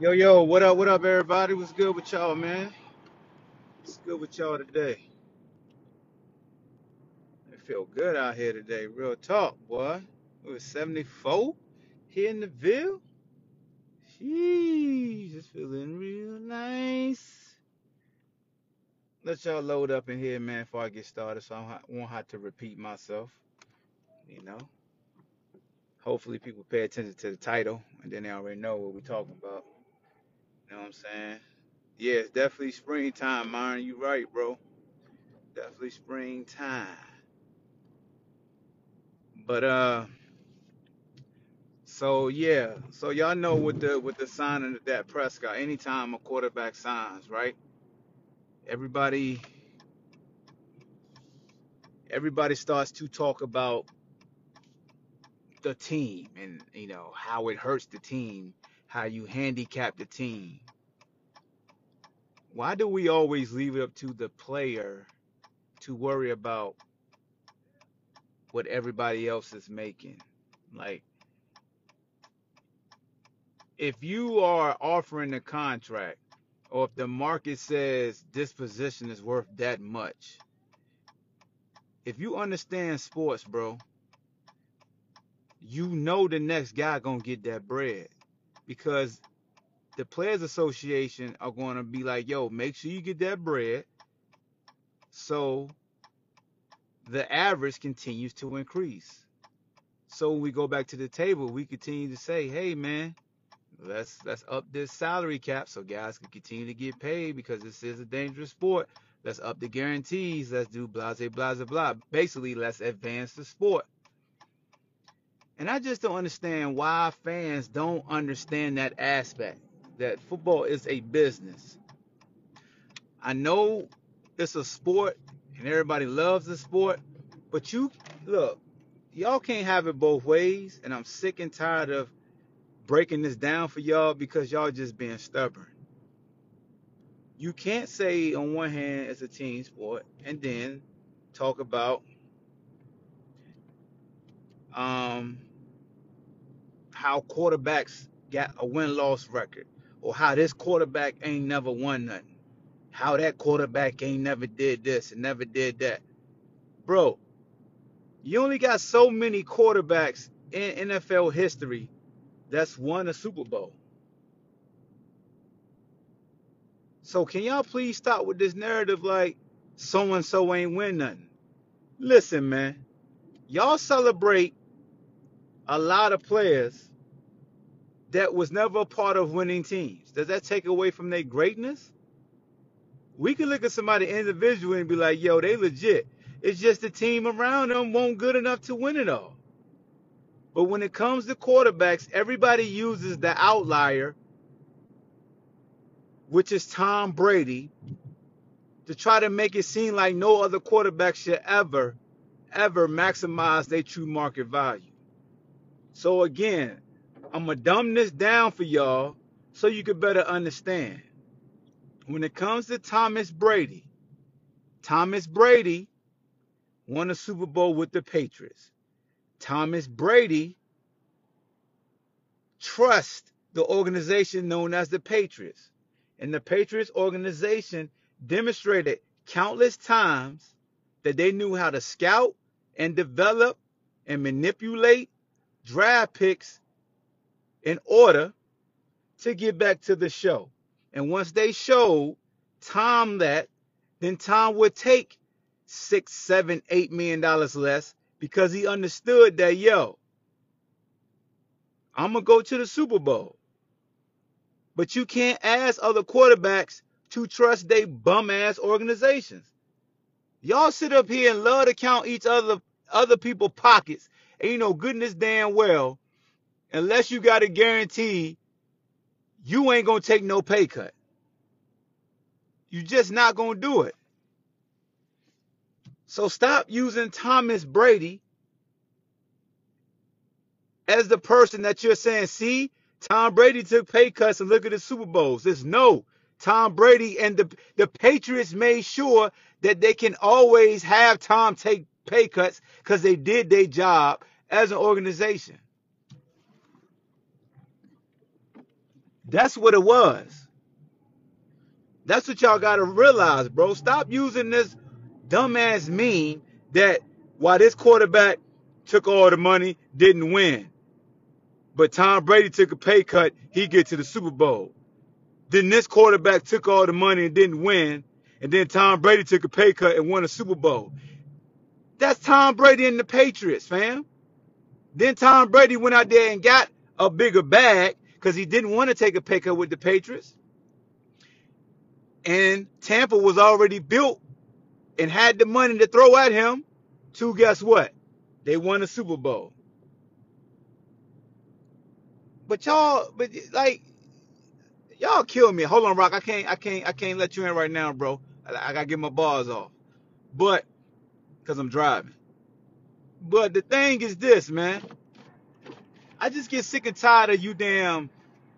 Yo, yo, what up, what up, everybody? What's good with y'all, man? What's good with y'all today? It feel good out here today. Real talk, boy. It was 74 here in the Ville. Jeez, it's feeling real nice. Let y'all load up in here, man, before I get started, so I won't have to repeat myself. You know, hopefully people pay attention to the title, and then they already know what we're talking about. You know what I'm saying? Yeah, it's definitely springtime, Myron. You right, bro. Definitely springtime. But uh, so yeah, so y'all know with the with the signing of Dak Prescott, anytime a quarterback signs, right? Everybody everybody starts to talk about the team and you know how it hurts the team, how you handicap the team. Why do we always leave it up to the player to worry about what everybody else is making? Like if you are offering a contract or if the market says this position is worth that much, if you understand sports, bro, you know the next guy gonna get that bread because the players association are gonna be like, yo, make sure you get that bread so the average continues to increase. So when we go back to the table, we continue to say, hey man, let's let's up this salary cap so guys can continue to get paid because this is a dangerous sport. Let's up the guarantees. Let's do blah blah blah blah. Basically, let's advance the sport. And I just don't understand why fans don't understand that aspect that football is a business. I know it's a sport and everybody loves the sport, but you look, y'all can't have it both ways. And I'm sick and tired of breaking this down for y'all because y'all just being stubborn. You can't say on one hand it's a team sport and then talk about um, how quarterbacks got a win loss record or how this quarterback ain't never won nothing. How that quarterback ain't never did this and never did that. Bro, you only got so many quarterbacks in NFL history that's won a Super Bowl. So can y'all please stop with this narrative like so and so ain't win nothing? Listen, man, y'all celebrate a lot of players that was never a part of winning teams. Does that take away from their greatness? We can look at somebody individually and be like, yo, they legit. It's just the team around them won't good enough to win it all. But when it comes to quarterbacks, everybody uses the outlier, which is Tom Brady, to try to make it seem like no other quarterback should ever, ever maximize their true market value. So again, I'm gonna dumb this down for y'all so you can better understand. When it comes to Thomas Brady, Thomas Brady won a Super Bowl with the Patriots. Thomas Brady trusts the organization known as the Patriots. And the Patriots organization demonstrated countless times that they knew how to scout and develop and manipulate draft picks in order to get back to the show. And once they showed Tom that, then Tom would take six, seven, eight million dollars less because he understood that, yo, I'm gonna go to the Super Bowl. But you can't ask other quarterbacks to trust they bum ass organizations. Y'all sit up here and love to count each other other people's pockets. And you know goodness damn well, unless you got a guarantee, you ain't gonna take no pay cut. You just not gonna do it. So stop using Thomas Brady as the person that you're saying, see, Tom Brady took pay cuts and look at the Super Bowls. It's no. Tom Brady and the the Patriots made sure that they can always have Tom take pay cuts because they did their job as an organization. That's what it was. That's what y'all gotta realize, bro. Stop using this dumbass meme that while this quarterback took all the money, didn't win. But Tom Brady took a pay cut, he get to the Super Bowl. Then this quarterback took all the money and didn't win. And then Tom Brady took a pay cut and won a Super Bowl. That's Tom Brady and the Patriots, fam. Then Tom Brady went out there and got a bigger bag because he didn't want to take a pay cut with the Patriots. And Tampa was already built and had the money to throw at him to guess what? They won a Super Bowl. But y'all, but like y'all kill me. Hold on, Rock. I can't, I can't, I can't let you in right now, bro. I, I gotta get my bars off. But because I'm driving. But the thing is this, man. I just get sick and tired of you damn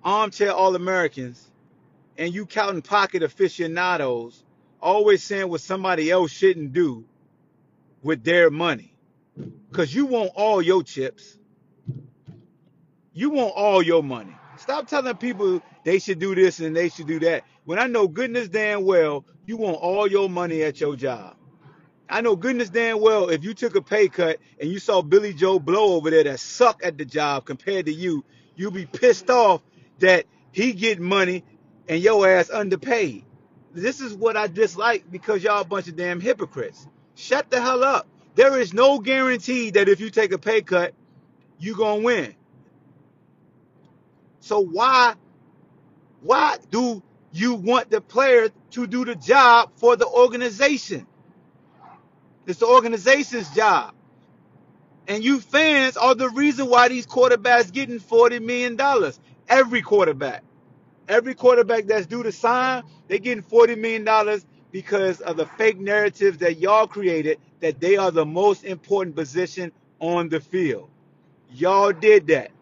armchair all Americans and you counting pocket aficionados always saying what somebody else shouldn't do with their money. Cause you want all your chips. You want all your money. Stop telling people they should do this and they should do that. When I know goodness damn well you want all your money at your job. I know goodness damn well if you took a pay cut and you saw Billy Joe Blow over there that suck at the job compared to you, you'd be pissed off that he get money and your ass underpaid. This is what I dislike because y'all a bunch of damn hypocrites. Shut the hell up. There is no guarantee that if you take a pay cut, you gonna win. So why why do you want the player to do the job for the organization? It's the organization's job. And you fans are the reason why these quarterbacks getting $40 million. Every quarterback. Every quarterback that's due to sign, they getting $40 million because of the fake narratives that y'all created that they are the most important position on the field. Y'all did that.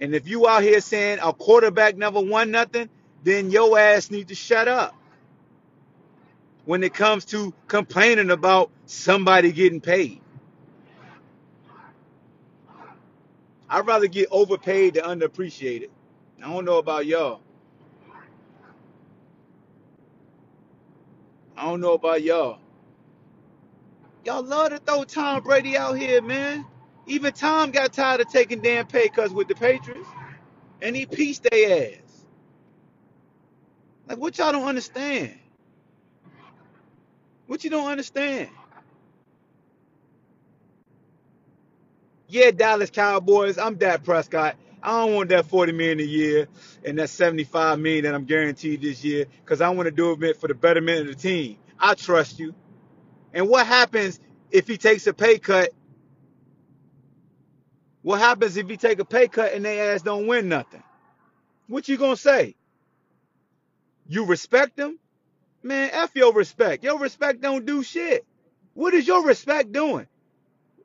And if you out here saying a quarterback never won nothing, then your ass need to shut up. When it comes to complaining about somebody getting paid. I'd rather get overpaid than underappreciated. I don't know about y'all. I don't know about y'all. Y'all love to throw Tom Brady out here, man. Even Tom got tired of taking damn pay cuts with the Patriots. And he pieced their ass. Like what y'all don't understand? What you don't understand? Yeah, Dallas Cowboys, I'm Dak Prescott. I don't want that 40 million a year and that 75 million that I'm guaranteed this year because I want to do it for the betterment of the team. I trust you. And what happens if he takes a pay cut? What happens if he take a pay cut and they ass don't win nothing? What you gonna say? You respect him? Man, F your respect. Your respect don't do shit. What is your respect doing?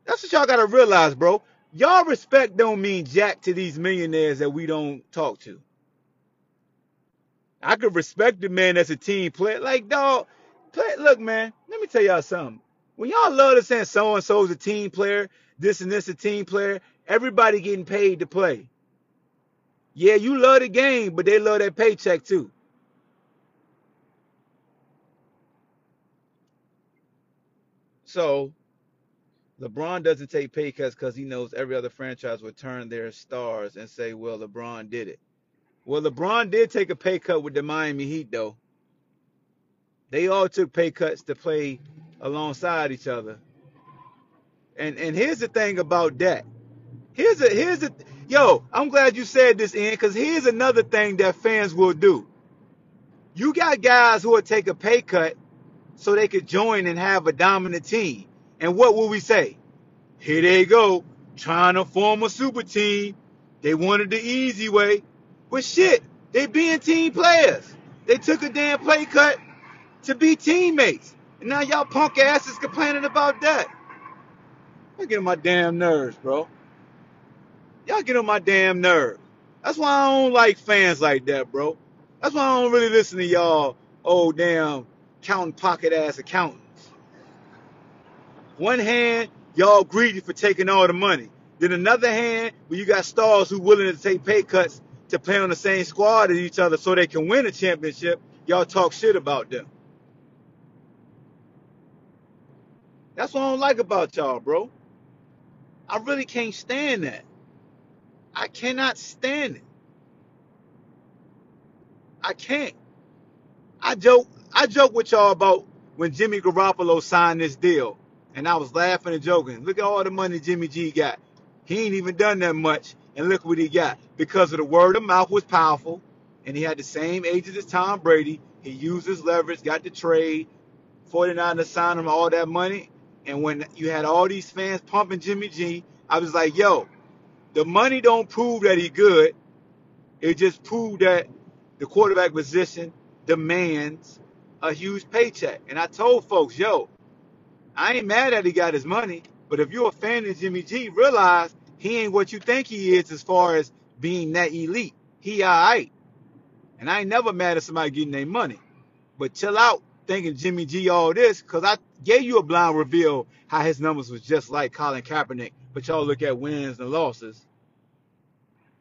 That's what y'all gotta realize, bro. Y'all respect don't mean jack to these millionaires that we don't talk to. I could respect the man that's a team player. Like, dog, play, look, man, let me tell y'all something. When y'all love to say so and so's a team player, this and this a team player, everybody getting paid to play. Yeah, you love the game, but they love that paycheck too. So LeBron doesn't take pay cuts because he knows every other franchise would turn their stars and say, well, LeBron did it. Well, LeBron did take a pay cut with the Miami Heat, though. They all took pay cuts to play alongside each other. And and here's the thing about that. Here's a here's a yo. I'm glad you said this, in because here's another thing that fans will do. You got guys who will take a pay cut so they could join and have a dominant team. And what will we say? Here they go, trying to form a super team. They wanted the easy way. But shit, they being team players. They took a damn play cut to be teammates. And now y'all punk asses complaining about that. Y'all get on my damn nerves, bro. Y'all get on my damn nerves. That's why I don't like fans like that, bro. That's why I don't really listen to y'all, oh damn, counting pocket ass accountants. One hand, y'all greedy for taking all the money. Then another hand, when you got stars who willing to take pay cuts to play on the same squad as each other so they can win a championship, y'all talk shit about them. That's what I don't like about y'all, bro. I really can't stand that. I cannot stand it. I can't. I joke. I joke with y'all about when Jimmy Garoppolo signed this deal, and I was laughing and joking. Look at all the money Jimmy G got. He ain't even done that much, and look what he got. Because of the word of mouth was powerful, and he had the same ages as Tom Brady. He used his leverage, got the trade. 49 to sign him all that money. And when you had all these fans pumping Jimmy G, I was like, yo, the money don't prove that he good. It just proved that the quarterback position demands a huge paycheck. And I told folks, yo, I ain't mad that he got his money, but if you're a fan of Jimmy G, realize he ain't what you think he is as far as being that elite. He alright. And I ain't never mad at somebody getting their money. But chill out thinking Jimmy G all this, because I gave you a blind reveal how his numbers was just like Colin Kaepernick, but y'all look at wins and losses.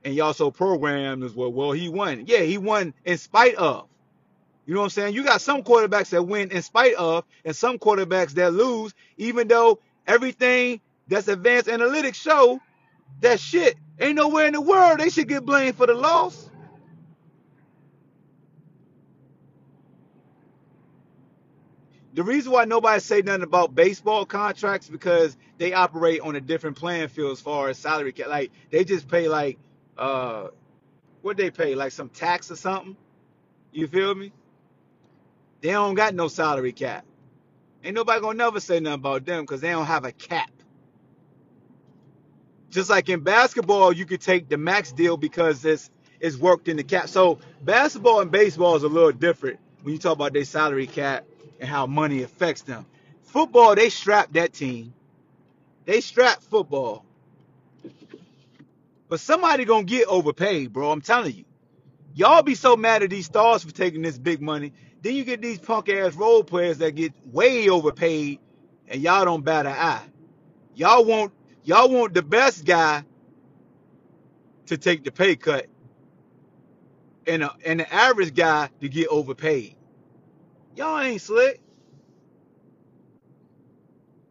And y'all so programmed as well, well, he won. Yeah, he won in spite of. You know what I'm saying? You got some quarterbacks that win in spite of, and some quarterbacks that lose, even though everything that's advanced analytics show that shit ain't nowhere in the world they should get blamed for the loss. The reason why nobody say nothing about baseball contracts because they operate on a different playing field as far as salary cap. Like they just pay like uh what they pay like some tax or something. You feel me? They don't got no salary cap. Ain't nobody gonna never say nothing about them because they don't have a cap. Just like in basketball, you could take the max deal because it's it's worked in the cap. So basketball and baseball is a little different when you talk about their salary cap and how money affects them. Football, they strap that team. They strap football. But somebody gonna get overpaid, bro. I'm telling you. Y'all be so mad at these stars for taking this big money. Then you get these punk ass role players that get way overpaid and y'all don't bat an eye. Y'all want y'all want the best guy to take the pay cut and a, and the average guy to get overpaid. Y'all ain't slick.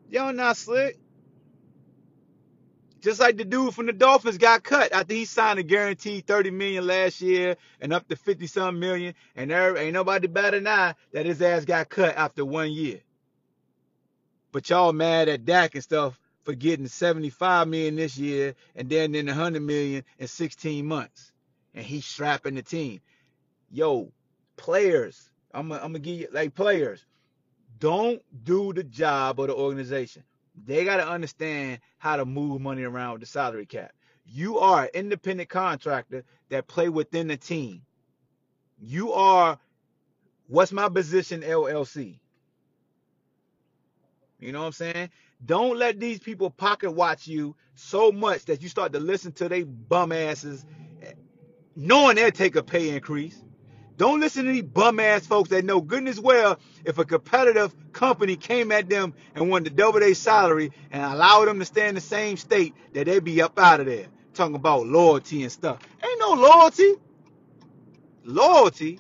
Y'all not slick. Just like the dude from the Dolphins got cut after he signed a guaranteed 30 million last year and up to 50 some million, and there ain't nobody better than I that his ass got cut after one year. But y'all mad at Dak and stuff for getting 75 million this year and then in 100 million in 16 months, and he's strapping the team. Yo, players, I'm gonna, give you like players. Don't do the job of the organization. They got to understand how to move money around with the salary cap. You are an independent contractor that play within the team. You are what's my position LLC. You know what I'm saying? Don't let these people pocket watch you so much that you start to listen to they bum asses knowing they'll take a pay increase. Don't listen to these bum ass folks that know goodness well if a competitive company came at them and wanted to double their salary and allow them to stay in the same state, that they'd be up out of there. Talking about loyalty and stuff. Ain't no loyalty. Loyalty.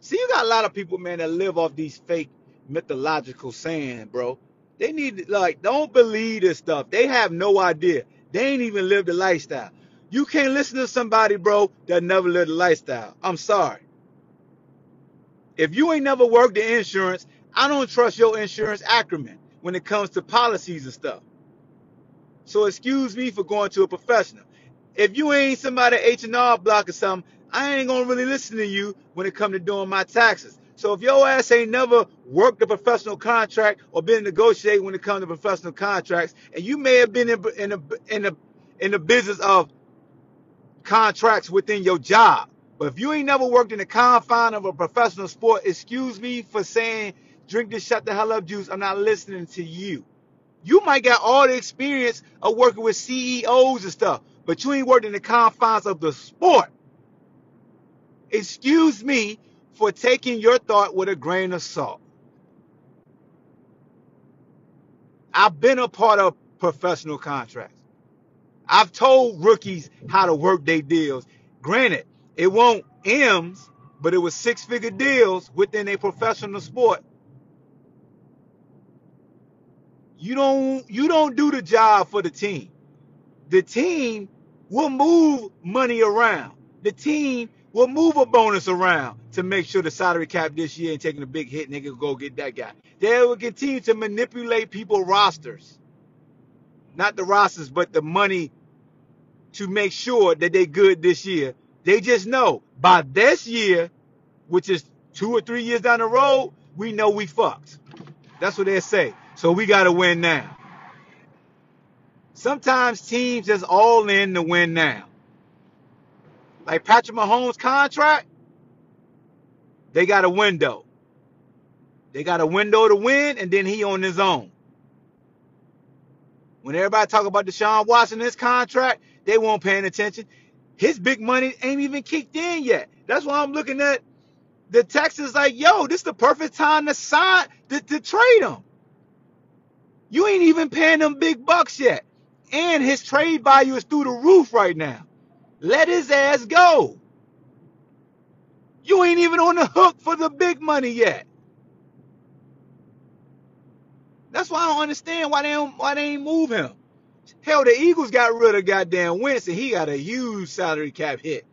See, you got a lot of people, man, that live off these fake mythological saying, bro. They need like don't believe this stuff. They have no idea. They ain't even lived the lifestyle. You can't listen to somebody, bro, that never lived the lifestyle. I'm sorry. If you ain't never worked in insurance, I don't trust your insurance acumen when it comes to policies and stuff. So excuse me for going to a professional. If you ain't somebody H&R block or something, I ain't gonna really listen to you when it come to doing my taxes. So if your ass ain't never worked a professional contract or been negotiating when it comes to professional contracts, and you may have been in in the in the in the business of contracts within your job, but if you ain't never worked in the confine of a professional sport, excuse me for saying drink this shut the hell up juice. I'm not listening to you. You might got all the experience of working with CEOs and stuff, but you ain't worked in the confines of the sport. Excuse me for taking your thought with a grain of salt. I've been a part of professional contracts. I've told rookies how to work their deals. Granted, It won't M's, but it was six figure deals within a professional sport. You don't you don't do the job for the team. The team will move money around. The team will move a bonus around to make sure the salary cap this year ain't taking a big hit they can go get that guy. They will continue to manipulate people rosters. Not the rosters, but the money to make sure that they good this year. They just know by this year, which is two or three years down the road, we know we fucked. That's what they say. So we got to win now. Sometimes teams just all in to win now. Like Patrick Mahomes' contract, they got a window. They got a window to win, and then he on his own. When everybody talk about Deshaun Watson, his contract, they won't paying attention. His big money ain't even kicked in yet. That's why I'm looking at the Texans like, yo, this is the perfect time to sign to, to trade him. You ain't even paying them big bucks yet. And his trade value is through the roof right now. Let his ass go. You ain't even on the hook for the big money yet. That's why I don't understand why they don't why they ain't move him. Hell, the Eagles got rid of goddamn Wentz and he got a huge salary cap hit.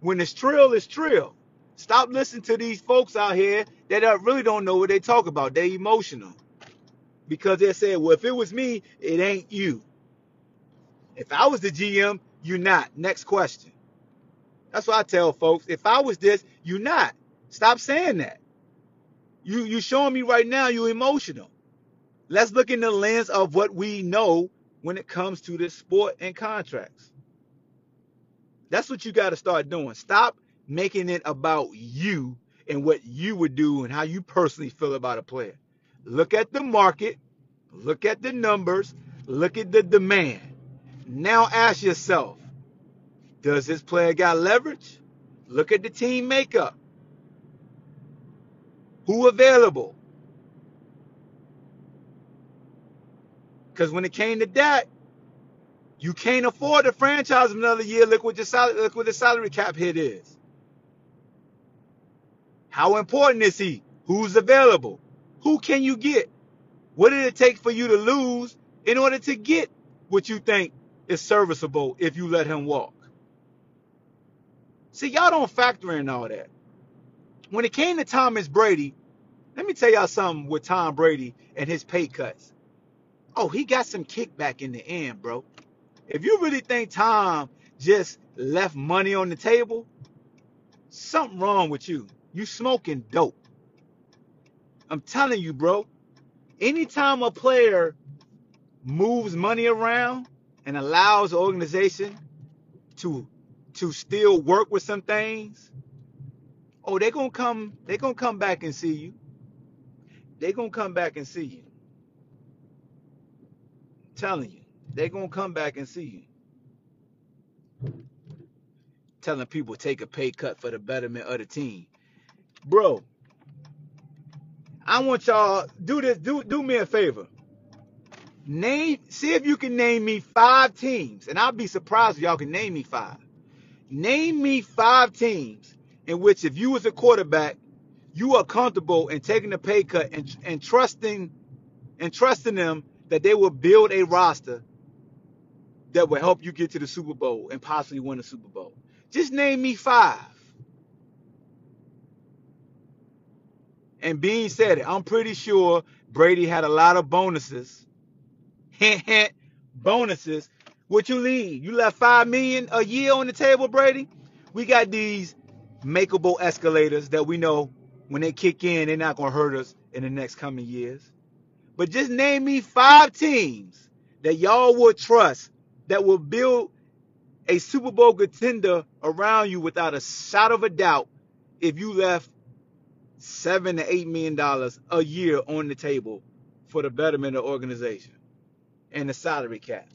When it's trill, it's trill. Stop listening to these folks out here that uh, really don't know what they talk about. They emotional. Because they said, well, if it was me, it ain't you. If I was the GM, you're not. Next question. That's what I tell folks. If I was this, you're not. Stop saying that. You you showing me right now you emotional. Let's look in the lens of what we know when it comes to this sport and contracts. That's what you got to start doing. Stop making it about you and what you would do and how you personally feel about a player. Look at the market, look at the numbers, look at the demand. Now ask yourself, does this player got leverage? Look at the team makeup. Who available? Because when it came to that, you can't afford to franchise another year. Look what your look what the salary cap hit is. How important is he? Who's available? Who can you get? What did it take for you to lose in order to get what you think is serviceable if you let him walk? See, y'all don't factor in all that. When it came to Thomas Brady, let me tell y'all something with Tom Brady and his pay cuts. Oh, he got some kickback in the end, bro. If you really think Tom just left money on the table, something wrong with you. You smoking dope. I'm telling you, bro. Anytime a player moves money around and allows the organization to to still work with some things, oh, they're gonna come, they're gonna come back and see you. They're gonna come back and see you. Telling you, they're gonna come back and see you. Telling people take a pay cut for the betterment of the team. Bro, I want y'all do this, do do me a favor. Name see if you can name me five teams, and I'll be surprised if y'all can name me five. Name me five teams in which if you was a quarterback, you are comfortable in taking a pay cut and, and trusting and trusting them that they will build a roster that will help you get to the Super Bowl and possibly win the Super Bowl. Just name me five. And Bean said it. I'm pretty sure Brady had a lot of bonuses. Bonuses. What you leave? You left five million a year on the table, Brady. We got these makeable escalators that we know when they kick in, they're not gonna hurt us in the next coming years. But just name me five teams that y'all would trust that will build a Super Bowl contender around you without a shot of a doubt if you left seven to eight million dollars a year on the table for the betterment of the organization and the salary cap.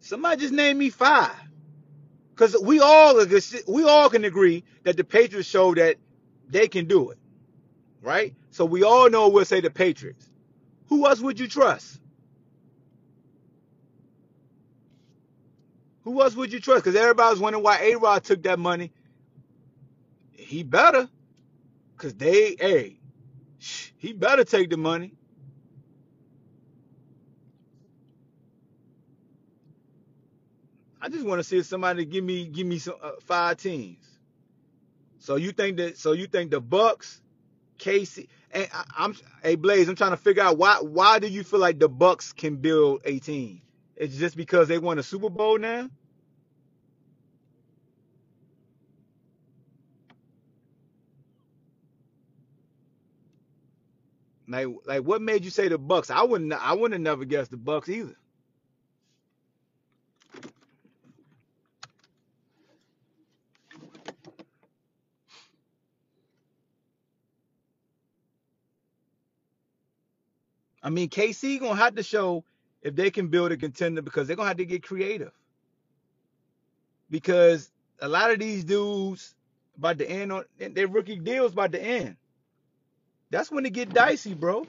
Somebody just name me five. Because we all we all can agree that the Patriots show that they can do it. Right? So we all know we'll say the Patriots. Who else would you trust? Who else would you trust? Because everybody's wondering why A Rod took that money. He better, cause they, hey, he better take the money. I just want to see if somebody give me give me some uh, five teams. So you think that? So you think the Bucks, Casey, and I, I'm, hey Blaze, I'm trying to figure out why why do you feel like the Bucks can build a team? It's just because they won a Super Bowl now. Like, like what made you say the Bucks? I wouldn't, I wouldn't have never guessed the Bucks either. I mean, KC gonna have to show if they can build a contender because they're gonna have to get creative. Because a lot of these dudes about to end on their rookie deals about to end. That's when it get dicey, bro.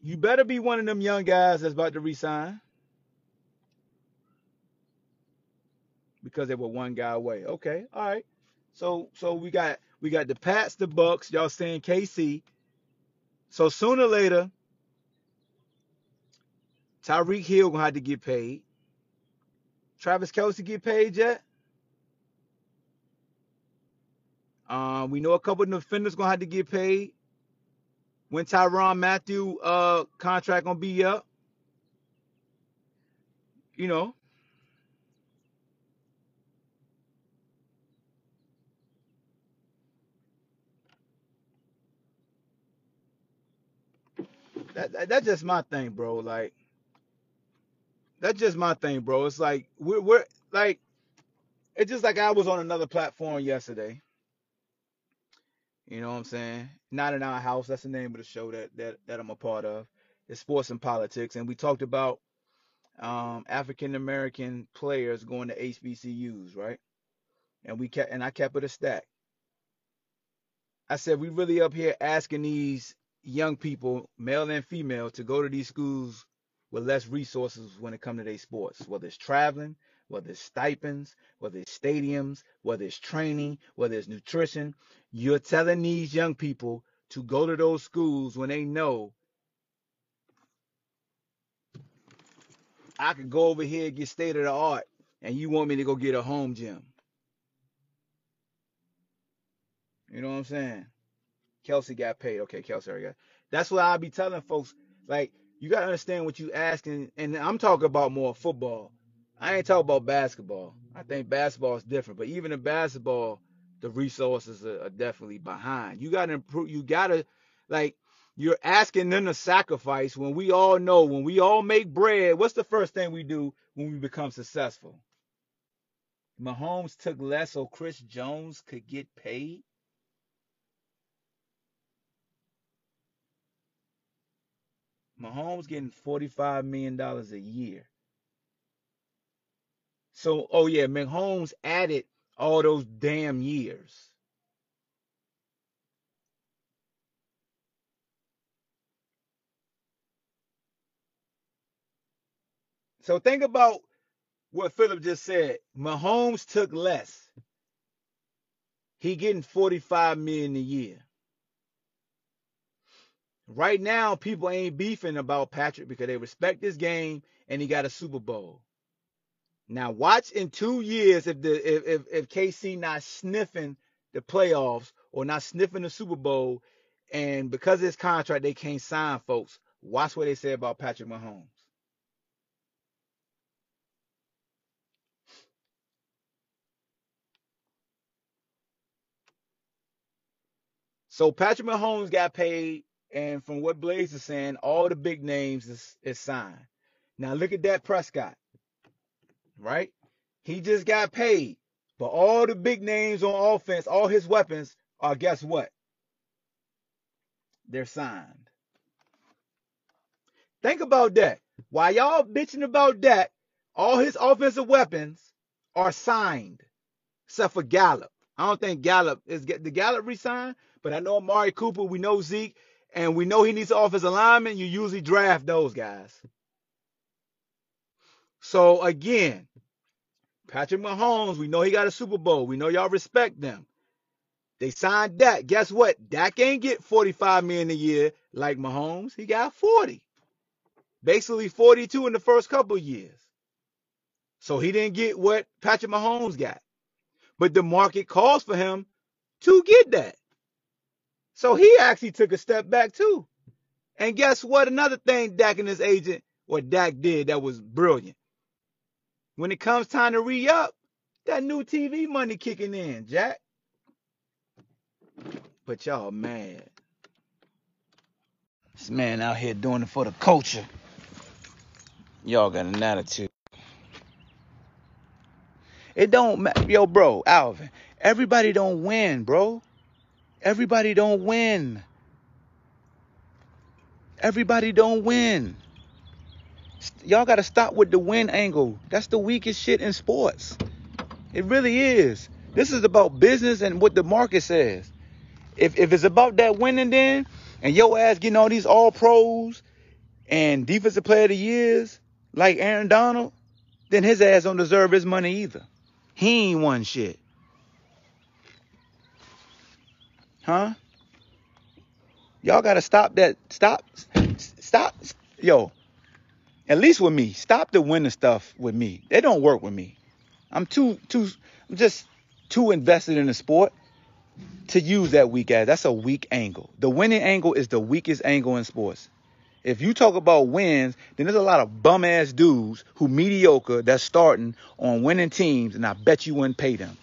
You better be one of them young guys that's about to resign because they were one guy away. Okay, all right. So so we got we got the Pats, the Bucks. Y'all saying KC. So sooner or later, Tyreek Hill gonna have to get paid. Travis Kelce get paid yet? Um, we know a couple of defenders gonna have to get paid. When Tyrann Mathieu uh contract gonna be up? You know. That, that that's just my thing, bro. Like that's just my thing, bro. It's like we're we're like it's just like I was on another platform yesterday. You know what I'm saying? Not in our house. That's the name of the show that that, that I'm a part of. It's sports and politics, and we talked about um, African American players going to HBCUs, right? And we kept and I kept it a stack. I said we really up here asking these young people, male and female, to go to these schools with less resources when it comes to their sports, whether it's traveling, whether it's stipends, whether it's stadiums, whether it's training, whether it's nutrition. You're telling these young people to go to those schools when they know I could go over here and get state of the art, and you want me to go get a home gym. You know what I'm saying? Kelce got paid. Okay, Kelce already got. That's what I'll be telling folks. Like, you gotta understand what you asking, and I'm talking about more football. I ain't talking about basketball. I think basketball is different, but even in basketball, the resources are, are definitely behind. You gotta improve. You gotta, like, you're asking them to sacrifice when we all know when we all make bread. What's the first thing we do when we become successful? Mahomes took less so Chris Jones could get paid. Mahomes getting $45 million a year. So, oh yeah, Mahomes added all those damn years. So think about what Philip just said. Mahomes took less. He getting 45 million a year. Right now, people ain't beefing about Patrick because they respect this game and he got a Super Bowl. Now watch in two years if the if if, if KC not sniffing the playoffs or not sniffing the Super Bowl, and because of his contract they can't sign folks. Watch what they say about Patrick Mahomes. So Patrick Mahomes got paid and from what Blaze is saying, all the big names is, is signed. Now look at Dak Prescott, right? He just got paid. But all the big names on offense, all his weapons are guess what? They're signed. Think about that. While y'all bitching about that, all his offensive weapons are signed, except for Gallup. I don't think Gallup is the Gallup resigned, but I know Amari Cooper. We know Zeke and we know he needs an offensive lineman, you usually draft those guys. So again, Patrick Mahomes, we know he got a Super Bowl. We know y'all respect them. They signed Dak. Guess what? Dak ain't get 45 million a year like Mahomes. He got 40. Basically 42 in the first couple years. So he didn't get what Patrick Mahomes got. But the market calls for him to get that. So he actually took a step back too. And guess what? Another thing Dak and his agent or Dak did that was brilliant. When it comes time to re up, that new TV money kicking in, Jack. But y'all mad. This man out here doing it for the culture. Y'all got an attitude. It don't matter. Yo, bro, Alvin, everybody don't win, bro. Everybody don't win. Everybody don't win. Y'all got to stop with the win angle. That's the weakest shit in sports. It really is. This is about business and what the market says. If if it's about that winning then, and your ass getting all these all pros and defensive player of the years like Aaron Donald, then his ass don't deserve his money either. He ain't won shit. Huh? Y'all gotta stop that. Stop. Stop. Yo. At least with me. Stop the winning stuff with me. They don't work with me. I'm too too I'm just too invested in the sport to use that weak ass. That's a weak angle. The winning angle is the weakest angle in sports. If you talk about wins, then there's a lot of bum ass dudes who mediocre that's starting on winning teams, and I bet you wouldn't pay them.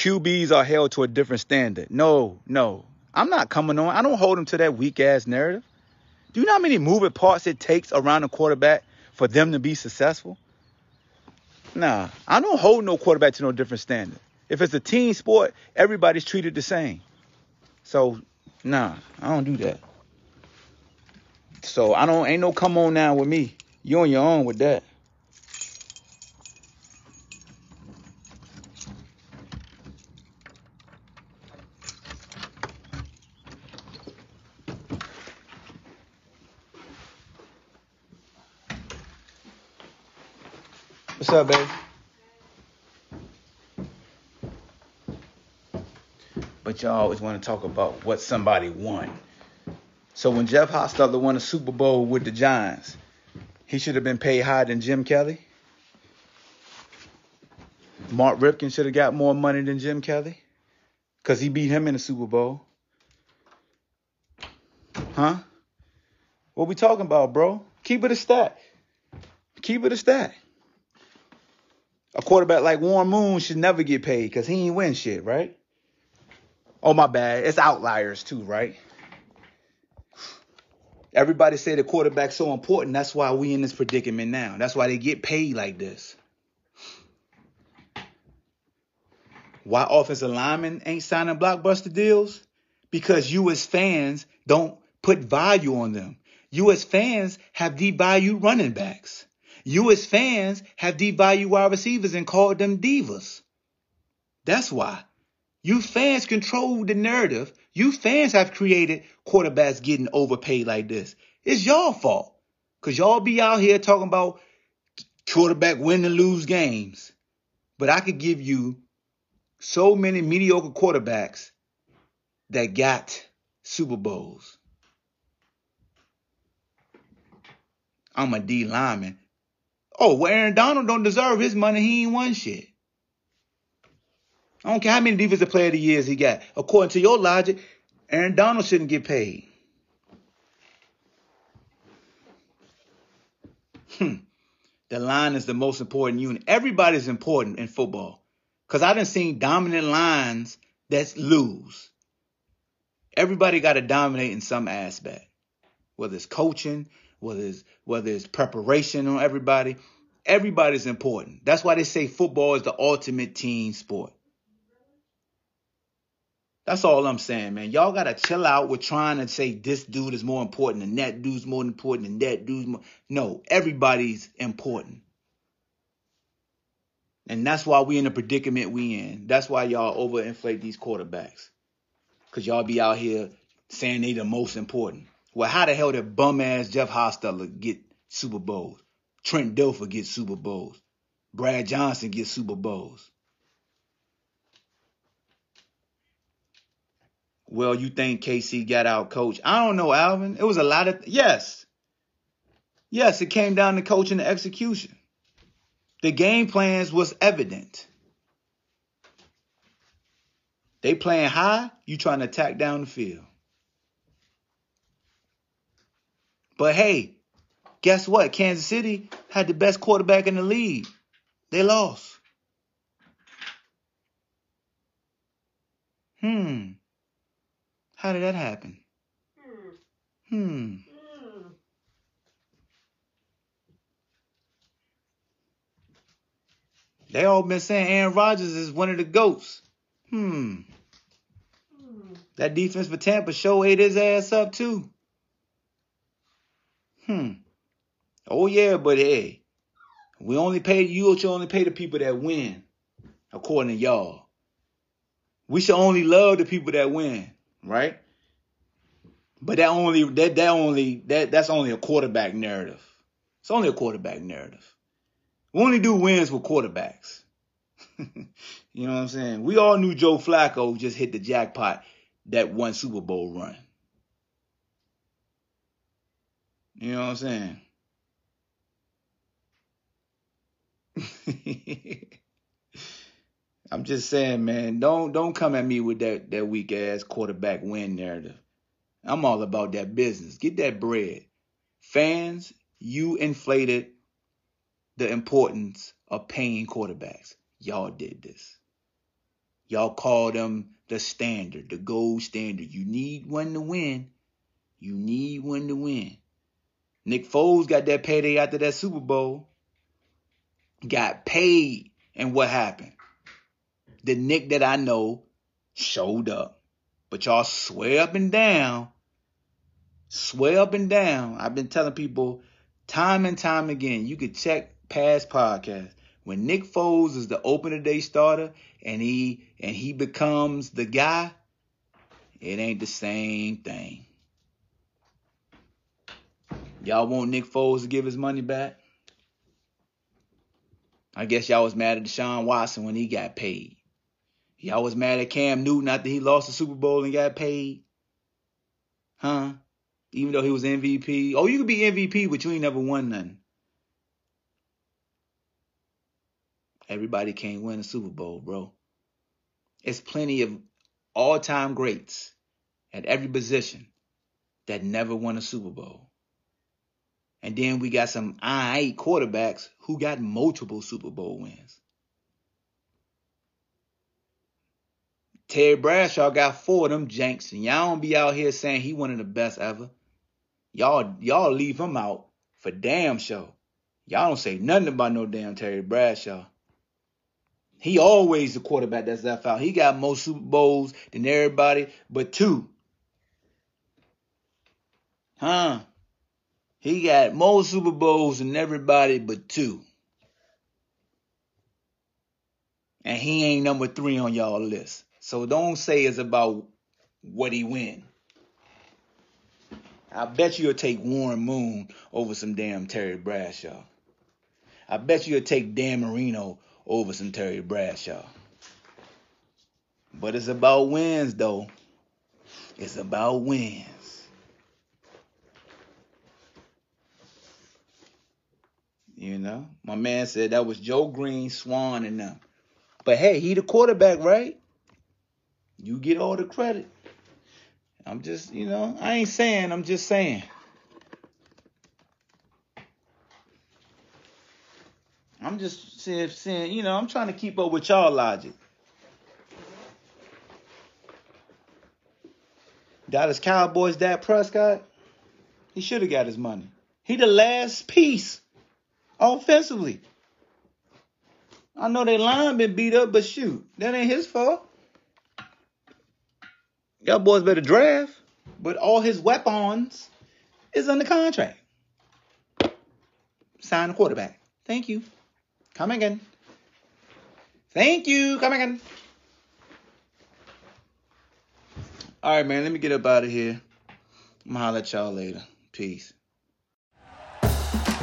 QBs are held to a different standard. No, no. I'm not coming on. I don't hold them to that weak ass narrative. Do you know how many moving parts it takes around a quarterback for them to be successful? Nah, I don't hold no quarterback to no different standard. If it's a team sport, everybody's treated the same. So, nah, I don't do that. So I don't ain't no come on now with me. You on your own with that. What's up, baby? But y'all always want to talk about what somebody won. So when Jeff Hostetler won a Super Bowl with the Giants, he should have been paid higher than Jim Kelly. Mark Rypien should have got more money than Jim Kelly because he beat him in the Super Bowl. Huh? What we talking about, bro? Keep it a stat. Keep it a stat. A quarterback like Warren Moon should never get paid because he ain't win shit, right? Oh my bad. It's outliers too, right? Everybody say the quarterback's so important. That's why we in this predicament now. That's why they get paid like this. Why offensive linemen ain't signing blockbuster deals? Because you as fans don't put value on them. You as fans have devalued running backs. You as fans have devalued wide receivers and called them divas. That's why. You fans control the narrative. You fans have created quarterbacks getting overpaid like this. It's y'all fault. Cause y'all be out here talking about quarterback win and lose games. But I could give you so many mediocre quarterbacks that got Super Bowls. I'm a D lineman. Oh, well, Aaron Donald don't deserve his money. He ain't won shit. I don't care how many defensive player of the years he got. According to your logic, Aaron Donald shouldn't get paid. Hmm. The line is the most important unit. Everybody's important in football. Cause I done seen dominant lines that lose. Everybody got to dominate in some aspect. Whether it's coaching, whether it's whether it's preparation on everybody. Everybody's important. That's why they say football is the ultimate team sport. That's all I'm saying, man. Y'all gotta chill out with trying to say this dude is more important and that dude's more important and that dude's more. No, everybody's important. And that's why we in the predicament we in. That's why y'all overinflate these quarterbacks. Cause y'all be out here saying they the most important. Well, how the hell did bum ass Jeff Hostetler get Super Bowls? Trent Dilfer gets Super Bowls. Brad Johnson gets Super Bowls. Well, you think KC got out coach? I don't know, Alvin. It was a lot of yes. Yes, it came down to coaching and execution. The game plans was evident. They playing high, you trying to attack down the field. But hey, guess what? Kansas City had the best quarterback in the league. They lost. Hmm. How did that happen? Hmm. They all been saying Aaron Rodgers is one of the goats. Hmm. That defense for Tampa show ate his ass up too. Hmm. Oh yeah, but hey, we only pay you. You only pay the people that win, according to y'all. We should only love the people that win, right? But that only that that only that that's only a quarterback narrative. It's only a quarterback narrative. We only do wins with quarterbacks. you know what I'm saying? We all knew Joe Flacco just hit the jackpot that one Super Bowl run. You know what I'm saying? I'm just saying, man, don't don't come at me with that that weak ass quarterback win narrative. I'm all about that business. Get that bread. Fans, you inflated the importance of paying quarterbacks. Y'all did this. Y'all called them the standard, the gold standard. You need one to win. You need one to win. Nick Foles got that payday after that Super Bowl. Got paid. And what happened? The Nick that I know showed up. But y'all swear up and down. Swear up and down. I've been telling people time and time again. You could check past podcasts. When Nick Foles is the opener day starter and he and he becomes the guy, it ain't the same thing. Y'all want Nick Foles to give his money back? I guess y'all was mad at Deshaun Watson when he got paid. Y'all was mad at Cam Newton after he lost the Super Bowl and got paid. Huh? Even though he was MVP. Oh, you could be MVP, but you ain't never won nothing. Everybody can't win a Super Bowl, bro. It's plenty of all-time greats at every position that never won a Super Bowl. And then we got some I quarterbacks who got multiple Super Bowl wins. Terry Bradshaw got four of them janks, and y'all don't be out here saying he one of the best ever. Y'all, y'all leave him out for damn sure. Y'all don't say nothing about no damn Terry Bradshaw. He always the quarterback that's left out. He got more Super Bowls than everybody, but two. Huh? He got more Super Bowls than everybody but two. And he ain't number three on y'all list. So don't say it's about what he win. I bet you'll take Warren Moon over some damn Terry Bradshaw. I bet you'll take Dan Marino over some Terry Bradshaw. But it's about wins, though. It's about wins. You know, my man said that was Joe Greene, Swann, and them. But hey, he the quarterback, right? You get all the credit. I'm just, you know, I ain't saying, I'm just saying. I'm just saying, saying, you know, I'm trying to keep up with y'all logic. Dallas Cowboys, Dak Prescott, he should have got his money. He the last piece offensively. I know their line been beat up, but shoot, that ain't his fault. Y'all boys better draft, but all his weapons is under contract. Sign the quarterback. Thank you. Come again. Thank you. Come again. All right, man. Let me get up out of here. I'm gonna holler at y'all later. Peace.